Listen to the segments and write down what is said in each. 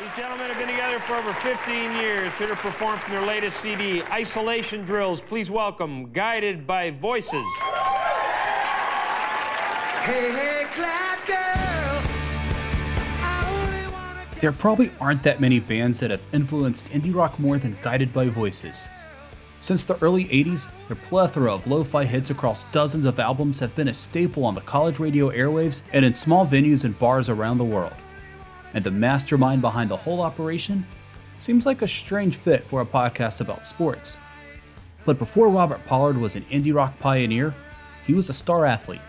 These gentlemen have been together for over 15 years. Here to perform from their latest CD, Isolation Drills. Please welcome Guided by Voices. Hey, hey, glad girl. I wanna There probably aren't that many bands that have influenced indie rock more than Guided by Voices. Since the early 80s, their plethora of lo fi hits across dozens of albums have been a staple on the college radio airwaves and in small venues and bars around the world. And the mastermind behind the whole operation seems like a strange fit for a podcast about sports. But before Robert Pollard was an indie rock pioneer, he was a star athlete.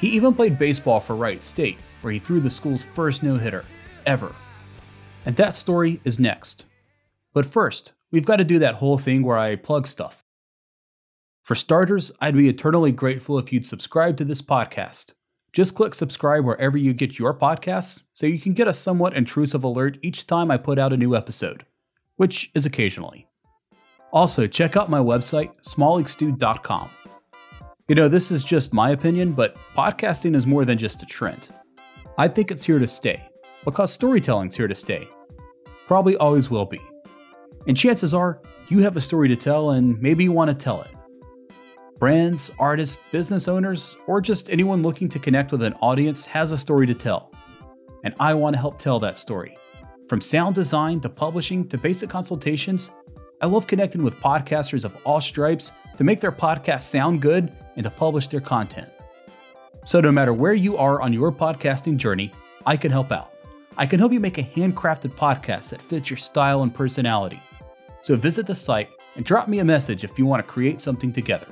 He even played baseball for Wright State, where he threw the school's first no hitter ever. And that story is next. But first, we've got to do that whole thing where I plug stuff. For starters, I'd be eternally grateful if you'd subscribe to this podcast. Just click subscribe wherever you get your podcasts so you can get a somewhat intrusive alert each time I put out a new episode, which is occasionally. Also, check out my website, smallleaguestew.com. You know, this is just my opinion, but podcasting is more than just a trend. I think it's here to stay, because storytelling's here to stay. Probably always will be. And chances are, you have a story to tell and maybe you want to tell it. Brands, artists, business owners, or just anyone looking to connect with an audience has a story to tell. And I want to help tell that story. From sound design to publishing to basic consultations, I love connecting with podcasters of all stripes to make their podcast sound good and to publish their content. So, no matter where you are on your podcasting journey, I can help out. I can help you make a handcrafted podcast that fits your style and personality. So, visit the site and drop me a message if you want to create something together.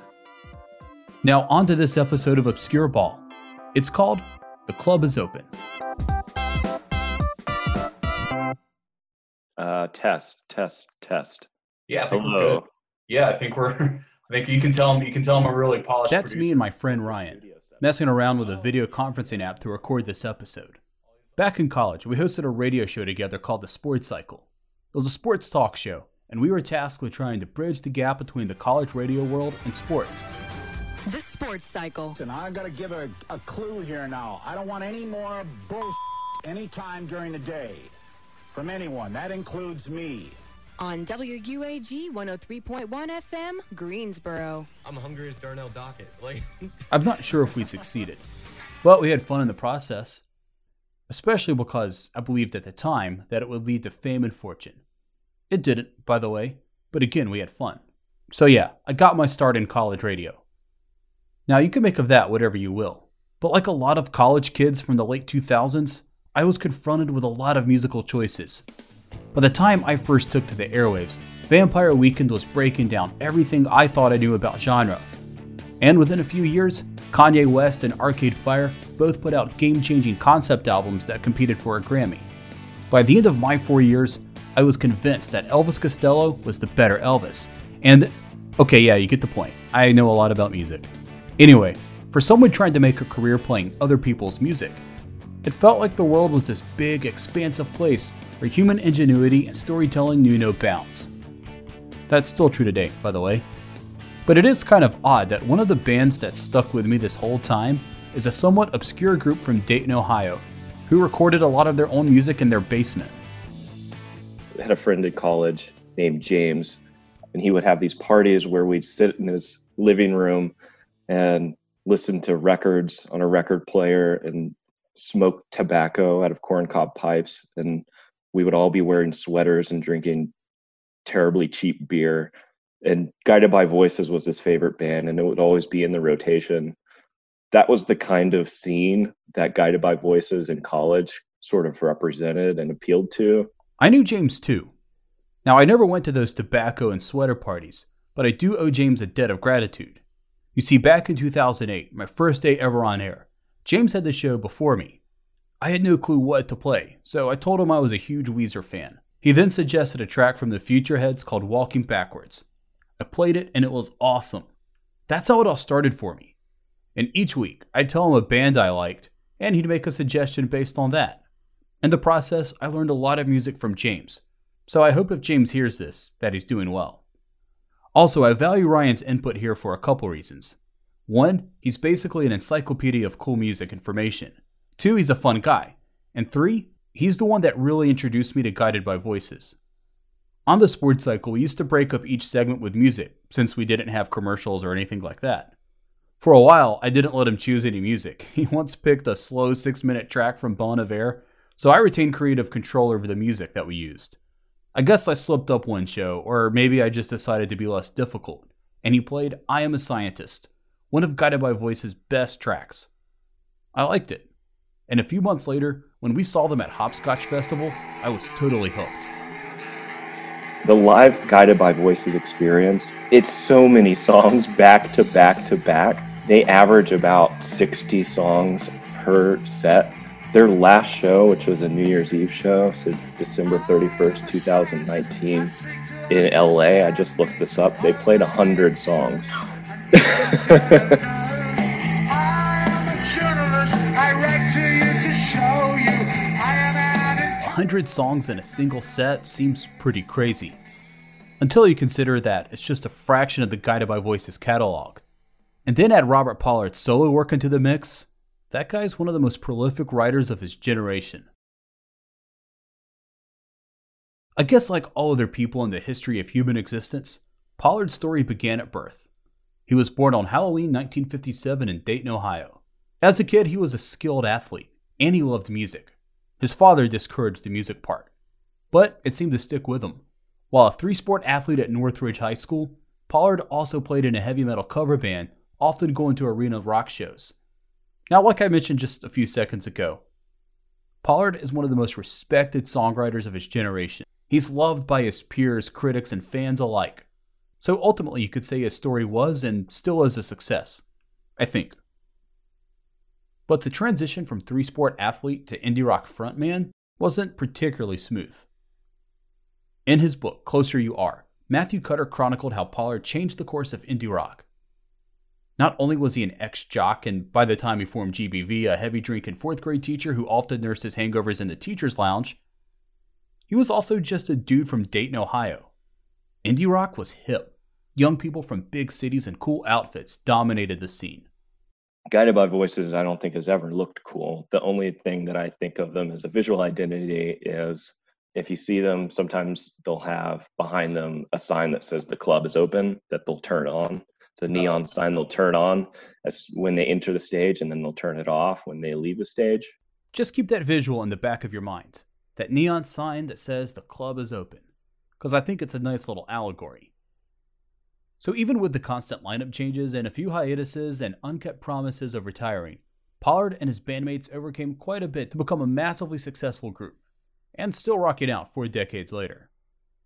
Now, on to this episode of Obscure Ball. It's called The Club is Open. Uh, test, test, test. Yeah, I think we're good. Yeah, I think we're. I think you can tell them. You can tell them a really polished. That's me and my friend Ryan, messing around with a video conferencing app to record this episode. Back in college, we hosted a radio show together called The Sports Cycle. It was a sports talk show, and we were tasked with trying to bridge the gap between the college radio world and sports. The Sports Cycle. Listen, I gotta give a, a clue here now. I don't want any more bull anytime during the day from anyone. That includes me. On WUAG 103.1 FM, Greensboro. I'm hungry as Darnell Dockett. Like, I'm not sure if we succeeded, but we had fun in the process, especially because I believed at the time that it would lead to fame and fortune. It didn't, by the way, but again, we had fun. So yeah, I got my start in college radio. Now, you can make of that whatever you will, but like a lot of college kids from the late 2000s, I was confronted with a lot of musical choices. By the time I first took to the airwaves, Vampire Weekend was breaking down everything I thought I knew about genre. And within a few years, Kanye West and Arcade Fire both put out game changing concept albums that competed for a Grammy. By the end of my four years, I was convinced that Elvis Costello was the better Elvis. And, okay, yeah, you get the point. I know a lot about music. Anyway, for someone trying to make a career playing other people's music, it felt like the world was this big, expansive place where human ingenuity and storytelling knew no bounds. That's still true today, by the way. But it is kind of odd that one of the bands that stuck with me this whole time is a somewhat obscure group from Dayton, Ohio, who recorded a lot of their own music in their basement. I had a friend in college named James, and he would have these parties where we'd sit in his living room and listen to records on a record player and smoke tobacco out of corncob pipes. And we would all be wearing sweaters and drinking terribly cheap beer. And Guided by Voices was his favorite band, and it would always be in the rotation. That was the kind of scene that Guided by Voices in college sort of represented and appealed to. I knew James too. Now, I never went to those tobacco and sweater parties, but I do owe James a debt of gratitude. You see, back in 2008, my first day ever on air, James had the show before me. I had no clue what to play, so I told him I was a huge Weezer fan. He then suggested a track from the Futureheads called Walking Backwards. I played it and it was awesome. That's how it all started for me. And each week, I'd tell him a band I liked, and he'd make a suggestion based on that. In the process, I learned a lot of music from James, so I hope if James hears this, that he's doing well. Also, I value Ryan's input here for a couple reasons. One, he's basically an encyclopedia of cool music information. Two, he's a fun guy. And three, He's the one that really introduced me to Guided by Voices. On the sports cycle, we used to break up each segment with music, since we didn't have commercials or anything like that. For a while, I didn't let him choose any music. He once picked a slow six minute track from Bon Iver, so I retained creative control over the music that we used. I guess I slipped up one show, or maybe I just decided to be less difficult, and he played I Am a Scientist, one of Guided by Voice's best tracks. I liked it, and a few months later, when we saw them at Hopscotch Festival, I was totally hooked. The live guided by voices experience it's so many songs back to back to back. They average about 60 songs per set their last show which was a new year's eve show so december 31st 2019 in la i just looked this up they played 100 songs 100 songs in a single set seems pretty crazy. Until you consider that it's just a fraction of the Guided by Voices catalog. And then add Robert Pollard's solo work into the mix, that guy's one of the most prolific writers of his generation. I guess, like all other people in the history of human existence, Pollard's story began at birth. He was born on Halloween 1957 in Dayton, Ohio. As a kid, he was a skilled athlete, and he loved music. His father discouraged the music part, but it seemed to stick with him. While a three sport athlete at Northridge High School, Pollard also played in a heavy metal cover band, often going to arena rock shows. Now, like I mentioned just a few seconds ago, Pollard is one of the most respected songwriters of his generation. He's loved by his peers, critics, and fans alike. So ultimately, you could say his story was and still is a success. I think. But the transition from three sport athlete to indie rock frontman wasn't particularly smooth. In his book, Closer You Are, Matthew Cutter chronicled how Pollard changed the course of indie rock. Not only was he an ex jock and by the time he formed GBV, a heavy drinking fourth grade teacher who often nursed his hangovers in the teacher's lounge, he was also just a dude from Dayton, Ohio. Indie rock was hip. Young people from big cities and cool outfits dominated the scene. Guided by Voices, I don't think has ever looked cool. The only thing that I think of them as a visual identity is if you see them, sometimes they'll have behind them a sign that says the club is open that they'll turn on. It's a oh. neon oh. sign they'll turn on as when they enter the stage and then they'll turn it off when they leave the stage. Just keep that visual in the back of your mind. That neon sign that says the club is open. Because I think it's a nice little allegory. So, even with the constant lineup changes and a few hiatuses and unkept promises of retiring, Pollard and his bandmates overcame quite a bit to become a massively successful group, and still rocking out four decades later.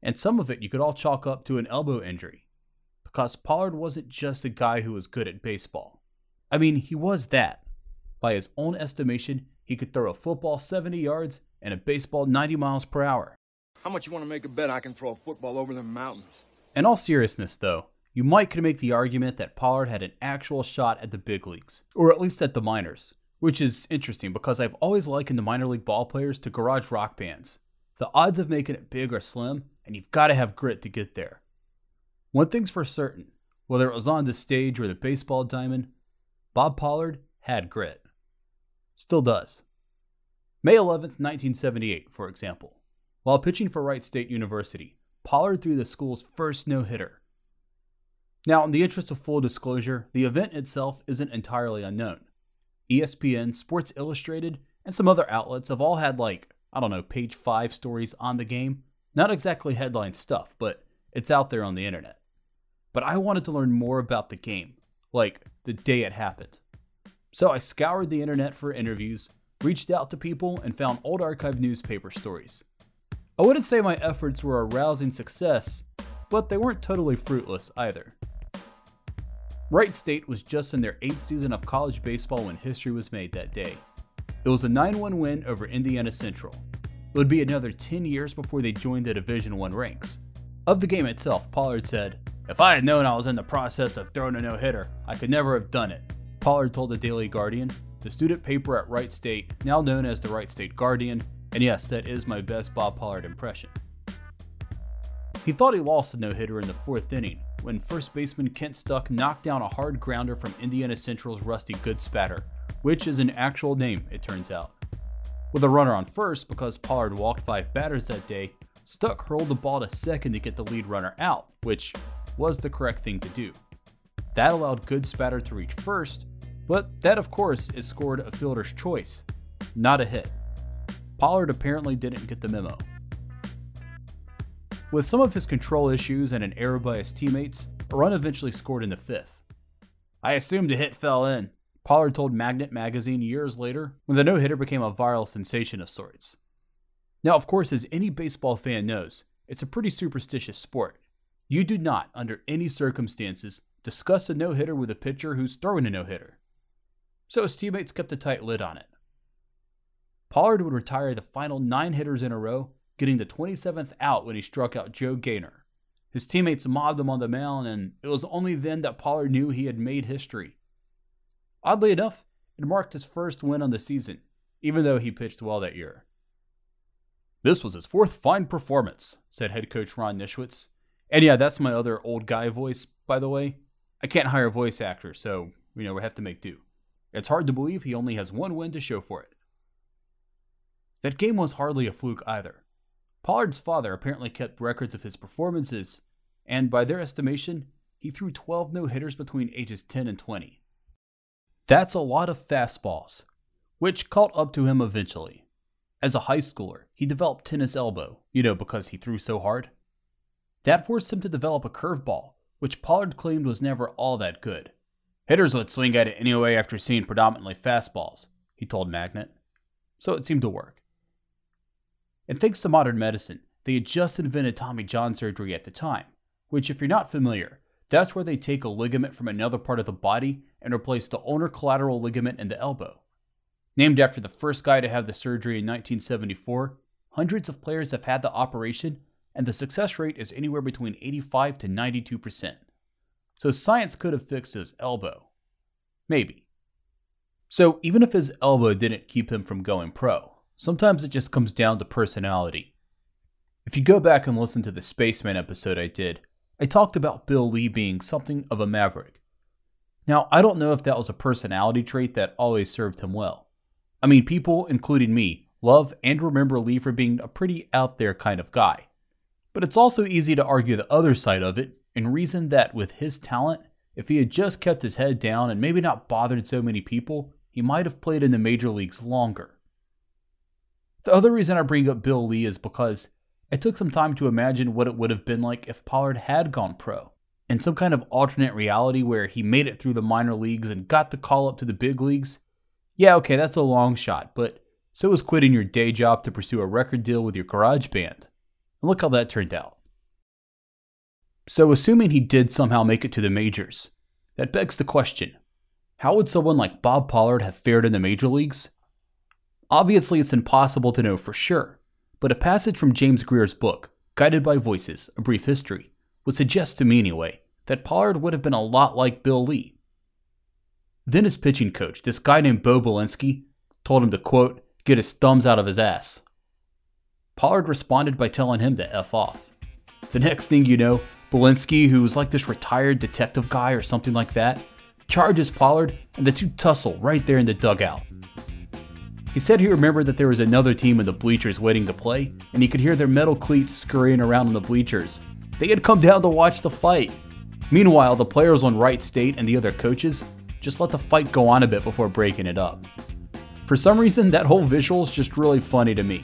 And some of it you could all chalk up to an elbow injury, because Pollard wasn't just a guy who was good at baseball. I mean, he was that. By his own estimation, he could throw a football 70 yards and a baseball 90 miles per hour. How much you want to make a bet I can throw a football over the mountains? In all seriousness, though, you might could make the argument that Pollard had an actual shot at the big leagues, or at least at the minors, which is interesting because I've always likened the minor league ball players to garage rock bands. The odds of making it big are slim, and you've got to have grit to get there. One thing's for certain whether it was on the stage or the baseball diamond, Bob Pollard had grit. Still does. May 11th, 1978, for example. While pitching for Wright State University, Pollard threw the school's first no hitter now, in the interest of full disclosure, the event itself isn't entirely unknown. ESPN, Sports Illustrated, and some other outlets have all had, like, I don't know, page 5 stories on the game. Not exactly headline stuff, but it's out there on the internet. But I wanted to learn more about the game, like the day it happened. So I scoured the internet for interviews, reached out to people, and found old archive newspaper stories. I wouldn't say my efforts were a rousing success, but they weren't totally fruitless either. Wright State was just in their eighth season of college baseball when history was made that day. It was a 9 1 win over Indiana Central. It would be another 10 years before they joined the Division 1 ranks. Of the game itself, Pollard said, If I had known I was in the process of throwing a no hitter, I could never have done it. Pollard told the Daily Guardian, the student paper at Wright State, now known as the Wright State Guardian, and yes, that is my best Bob Pollard impression. He thought he lost the no hitter in the fourth inning, when first baseman Kent Stuck knocked down a hard grounder from Indiana Central's Rusty Goodspatter, which is an actual name, it turns out. With a runner on first, because Pollard walked five batters that day, Stuck hurled the ball to second to get the lead runner out, which was the correct thing to do. That allowed Good Spatter to reach first, but that, of course, is scored a fielder's choice, not a hit. Pollard apparently didn't get the memo. With some of his control issues and an error by his teammates, a run eventually scored in the fifth. I assumed a hit fell in, Pollard told Magnet magazine years later when the no hitter became a viral sensation of sorts. Now, of course, as any baseball fan knows, it's a pretty superstitious sport. You do not, under any circumstances, discuss a no hitter with a pitcher who's throwing a no hitter. So his teammates kept a tight lid on it. Pollard would retire the final nine hitters in a row, getting the 27th out when he struck out Joe Gaynor. His teammates mobbed him on the mound, and it was only then that Pollard knew he had made history. Oddly enough, it marked his first win on the season, even though he pitched well that year. This was his fourth fine performance, said head coach Ron Nischwitz. And yeah, that's my other old guy voice, by the way. I can't hire a voice actor, so, you know, we have to make do. It's hard to believe he only has one win to show for it. That game was hardly a fluke either. Pollard's father apparently kept records of his performances, and by their estimation, he threw 12 no hitters between ages 10 and 20. That's a lot of fastballs, which caught up to him eventually. As a high schooler, he developed tennis elbow, you know, because he threw so hard. That forced him to develop a curveball, which Pollard claimed was never all that good. Hitters would swing at it anyway after seeing predominantly fastballs, he told Magnet. So it seemed to work. And thanks to modern medicine, they had just invented Tommy John surgery at the time, which, if you're not familiar, that's where they take a ligament from another part of the body and replace the ulnar collateral ligament in the elbow. Named after the first guy to have the surgery in 1974, hundreds of players have had the operation, and the success rate is anywhere between 85 to 92%. So science could have fixed his elbow. Maybe. So even if his elbow didn't keep him from going pro, sometimes it just comes down to personality. If you go back and listen to the Spaceman episode I did, I talked about Bill Lee being something of a maverick. Now, I don't know if that was a personality trait that always served him well. I mean, people, including me, love and remember Lee for being a pretty out there kind of guy. But it's also easy to argue the other side of it and reason that with his talent, if he had just kept his head down and maybe not bothered so many people, he might have played in the major leagues longer. The other reason I bring up Bill Lee is because it took some time to imagine what it would have been like if Pollard had gone pro. In some kind of alternate reality where he made it through the minor leagues and got the call up to the big leagues, yeah, okay, that's a long shot, but so is quitting your day job to pursue a record deal with your garage band. And look how that turned out. So, assuming he did somehow make it to the majors, that begs the question how would someone like Bob Pollard have fared in the major leagues? Obviously, it's impossible to know for sure, but a passage from James Greer's book, Guided by Voices A Brief History, would suggest to me anyway that Pollard would have been a lot like Bill Lee, then his pitching coach, this guy named Bo Belinsky, told him to quote, get his thumbs out of his ass. Pollard responded by telling him to F off. The next thing you know, Belinsky, who was like this retired detective guy or something like that, charges Pollard and the two tussle right there in the dugout. He said he remembered that there was another team in the bleachers waiting to play, and he could hear their metal cleats scurrying around in the bleachers. They had come down to watch the fight. Meanwhile, the players on Wright State and the other coaches just let the fight go on a bit before breaking it up. For some reason, that whole visual is just really funny to me.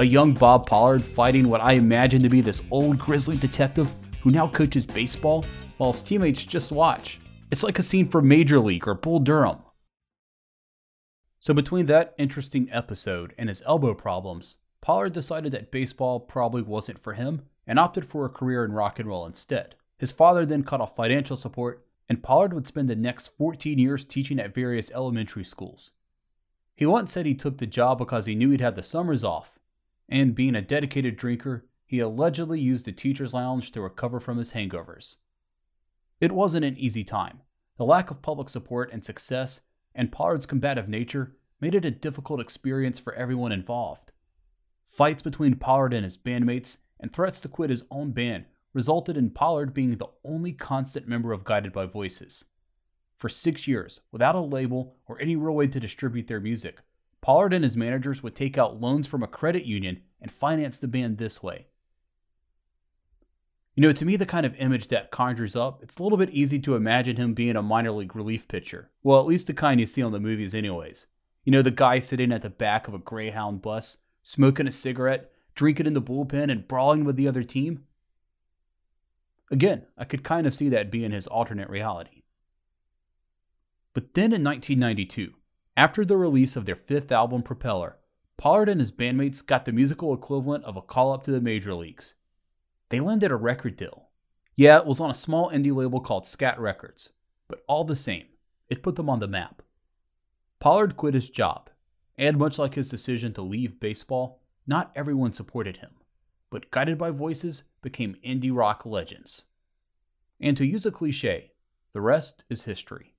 A young Bob Pollard fighting what I imagine to be this old grizzly detective who now coaches baseball while his teammates just watch. It's like a scene from Major League or Bull Durham. So, between that interesting episode and his elbow problems, Pollard decided that baseball probably wasn't for him and opted for a career in rock and roll instead. His father then cut off financial support and Pollard would spend the next 14 years teaching at various elementary schools. He once said he took the job because he knew he'd have the summers off, and being a dedicated drinker, he allegedly used the teacher's lounge to recover from his hangovers. It wasn't an easy time. The lack of public support and success, and Pollard's combative nature, made it a difficult experience for everyone involved. Fights between Pollard and his bandmates, and threats to quit his own band resulted in Pollard being the only constant member of Guided by Voices. For six years, without a label or any real way to distribute their music, Pollard and his managers would take out loans from a credit union and finance the band this way. You know, to me, the kind of image that conjures up, it's a little bit easy to imagine him being a minor league relief pitcher. Well, at least the kind you see on the movies, anyways. You know, the guy sitting at the back of a Greyhound bus, smoking a cigarette, drinking in the bullpen, and brawling with the other team? Again, I could kind of see that being his alternate reality. But then in 1992, after the release of their fifth album, Propeller, Pollard and his bandmates got the musical equivalent of a call up to the major leagues. They landed a record deal. Yeah, it was on a small indie label called Scat Records, but all the same, it put them on the map. Pollard quit his job, and much like his decision to leave baseball, not everyone supported him, but Guided by Voices became indie rock legends. And to use a cliche, the rest is history.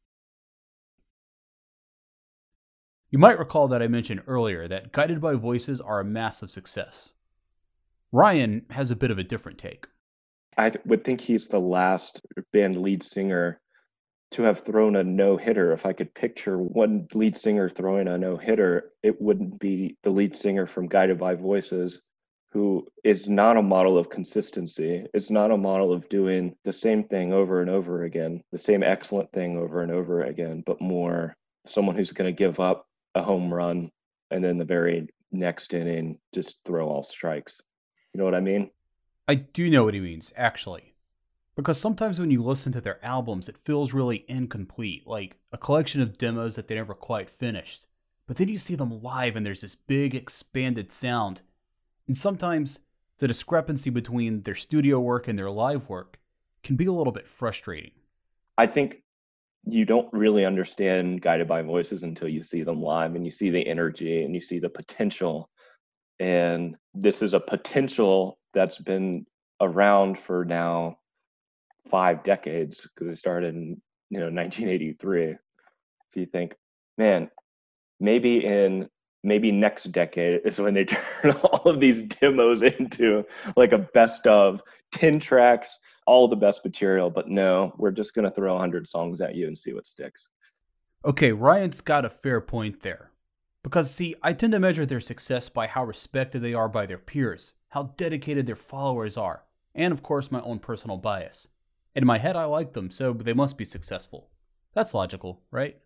You might recall that I mentioned earlier that Guided by Voices are a massive success. Ryan has a bit of a different take. I would think he's the last band lead singer to have thrown a no hitter. If I could picture one lead singer throwing a no hitter, it wouldn't be the lead singer from Guided by Voices, who is not a model of consistency. It's not a model of doing the same thing over and over again, the same excellent thing over and over again, but more someone who's going to give up a home run and then the very next inning just throw all strikes. You know what I mean? I do know what he means, actually. Because sometimes when you listen to their albums, it feels really incomplete, like a collection of demos that they never quite finished. But then you see them live and there's this big expanded sound. And sometimes the discrepancy between their studio work and their live work can be a little bit frustrating. I think you don't really understand guided by voices until you see them live and you see the energy and you see the potential. And this is a potential that's been around for now five decades because it started in you know 1983 so you think man maybe in maybe next decade is when they turn all of these demos into like a best of 10 tracks all the best material, but no, we're just going to throw 100 songs at you and see what sticks. Okay, Ryan's got a fair point there. Because, see, I tend to measure their success by how respected they are by their peers, how dedicated their followers are, and of course, my own personal bias. In my head, I like them, so they must be successful. That's logical, right?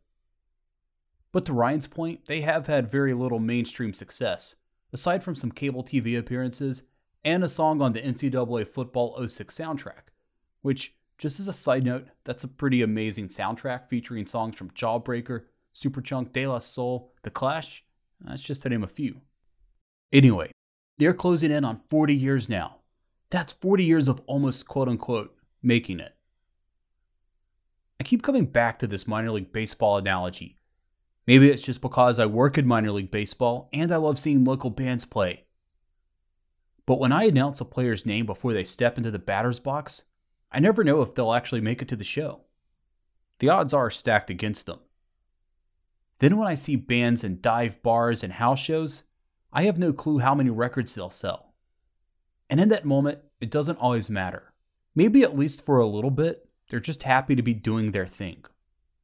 But to Ryan's point, they have had very little mainstream success, aside from some cable TV appearances and a song on the NCAA Football 06 soundtrack, which, just as a side note, that's a pretty amazing soundtrack featuring songs from Jawbreaker, Superchunk, De La Soul, The Clash, that's just to name a few. Anyway, they're closing in on 40 years now. That's 40 years of almost quote unquote making it. I keep coming back to this minor league baseball analogy. Maybe it's just because I work in minor league baseball and I love seeing local bands play. But when I announce a player's name before they step into the batter's box, I never know if they'll actually make it to the show. The odds are stacked against them. Then when I see bands in dive bars and house shows, I have no clue how many records they'll sell. And in that moment, it doesn't always matter. Maybe at least for a little bit, they're just happy to be doing their thing.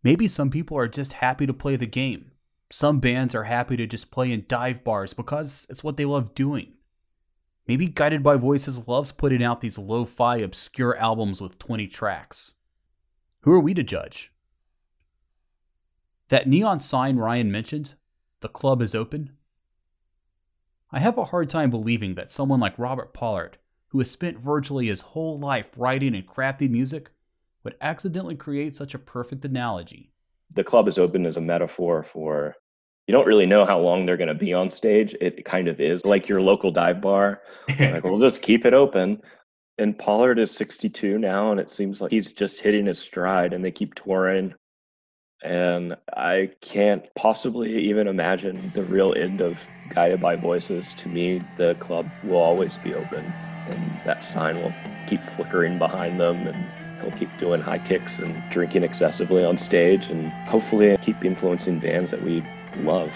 Maybe some people are just happy to play the game. Some bands are happy to just play in dive bars because it's what they love doing. Maybe Guided by Voices loves putting out these lo fi, obscure albums with 20 tracks. Who are we to judge? That neon sign Ryan mentioned, the club is open. I have a hard time believing that someone like Robert Pollard, who has spent virtually his whole life writing and crafting music, would accidentally create such a perfect analogy. The club is open as a metaphor for you don't really know how long they're going to be on stage. It kind of is like your local dive bar. like, we'll just keep it open. And Pollard is 62 now, and it seems like he's just hitting his stride, and they keep touring. And I can't possibly even imagine the real end of Guided by Voices. To me, the club will always be open, and that sign will keep flickering behind them, and he'll keep doing high kicks and drinking excessively on stage, and hopefully keep influencing bands that we love.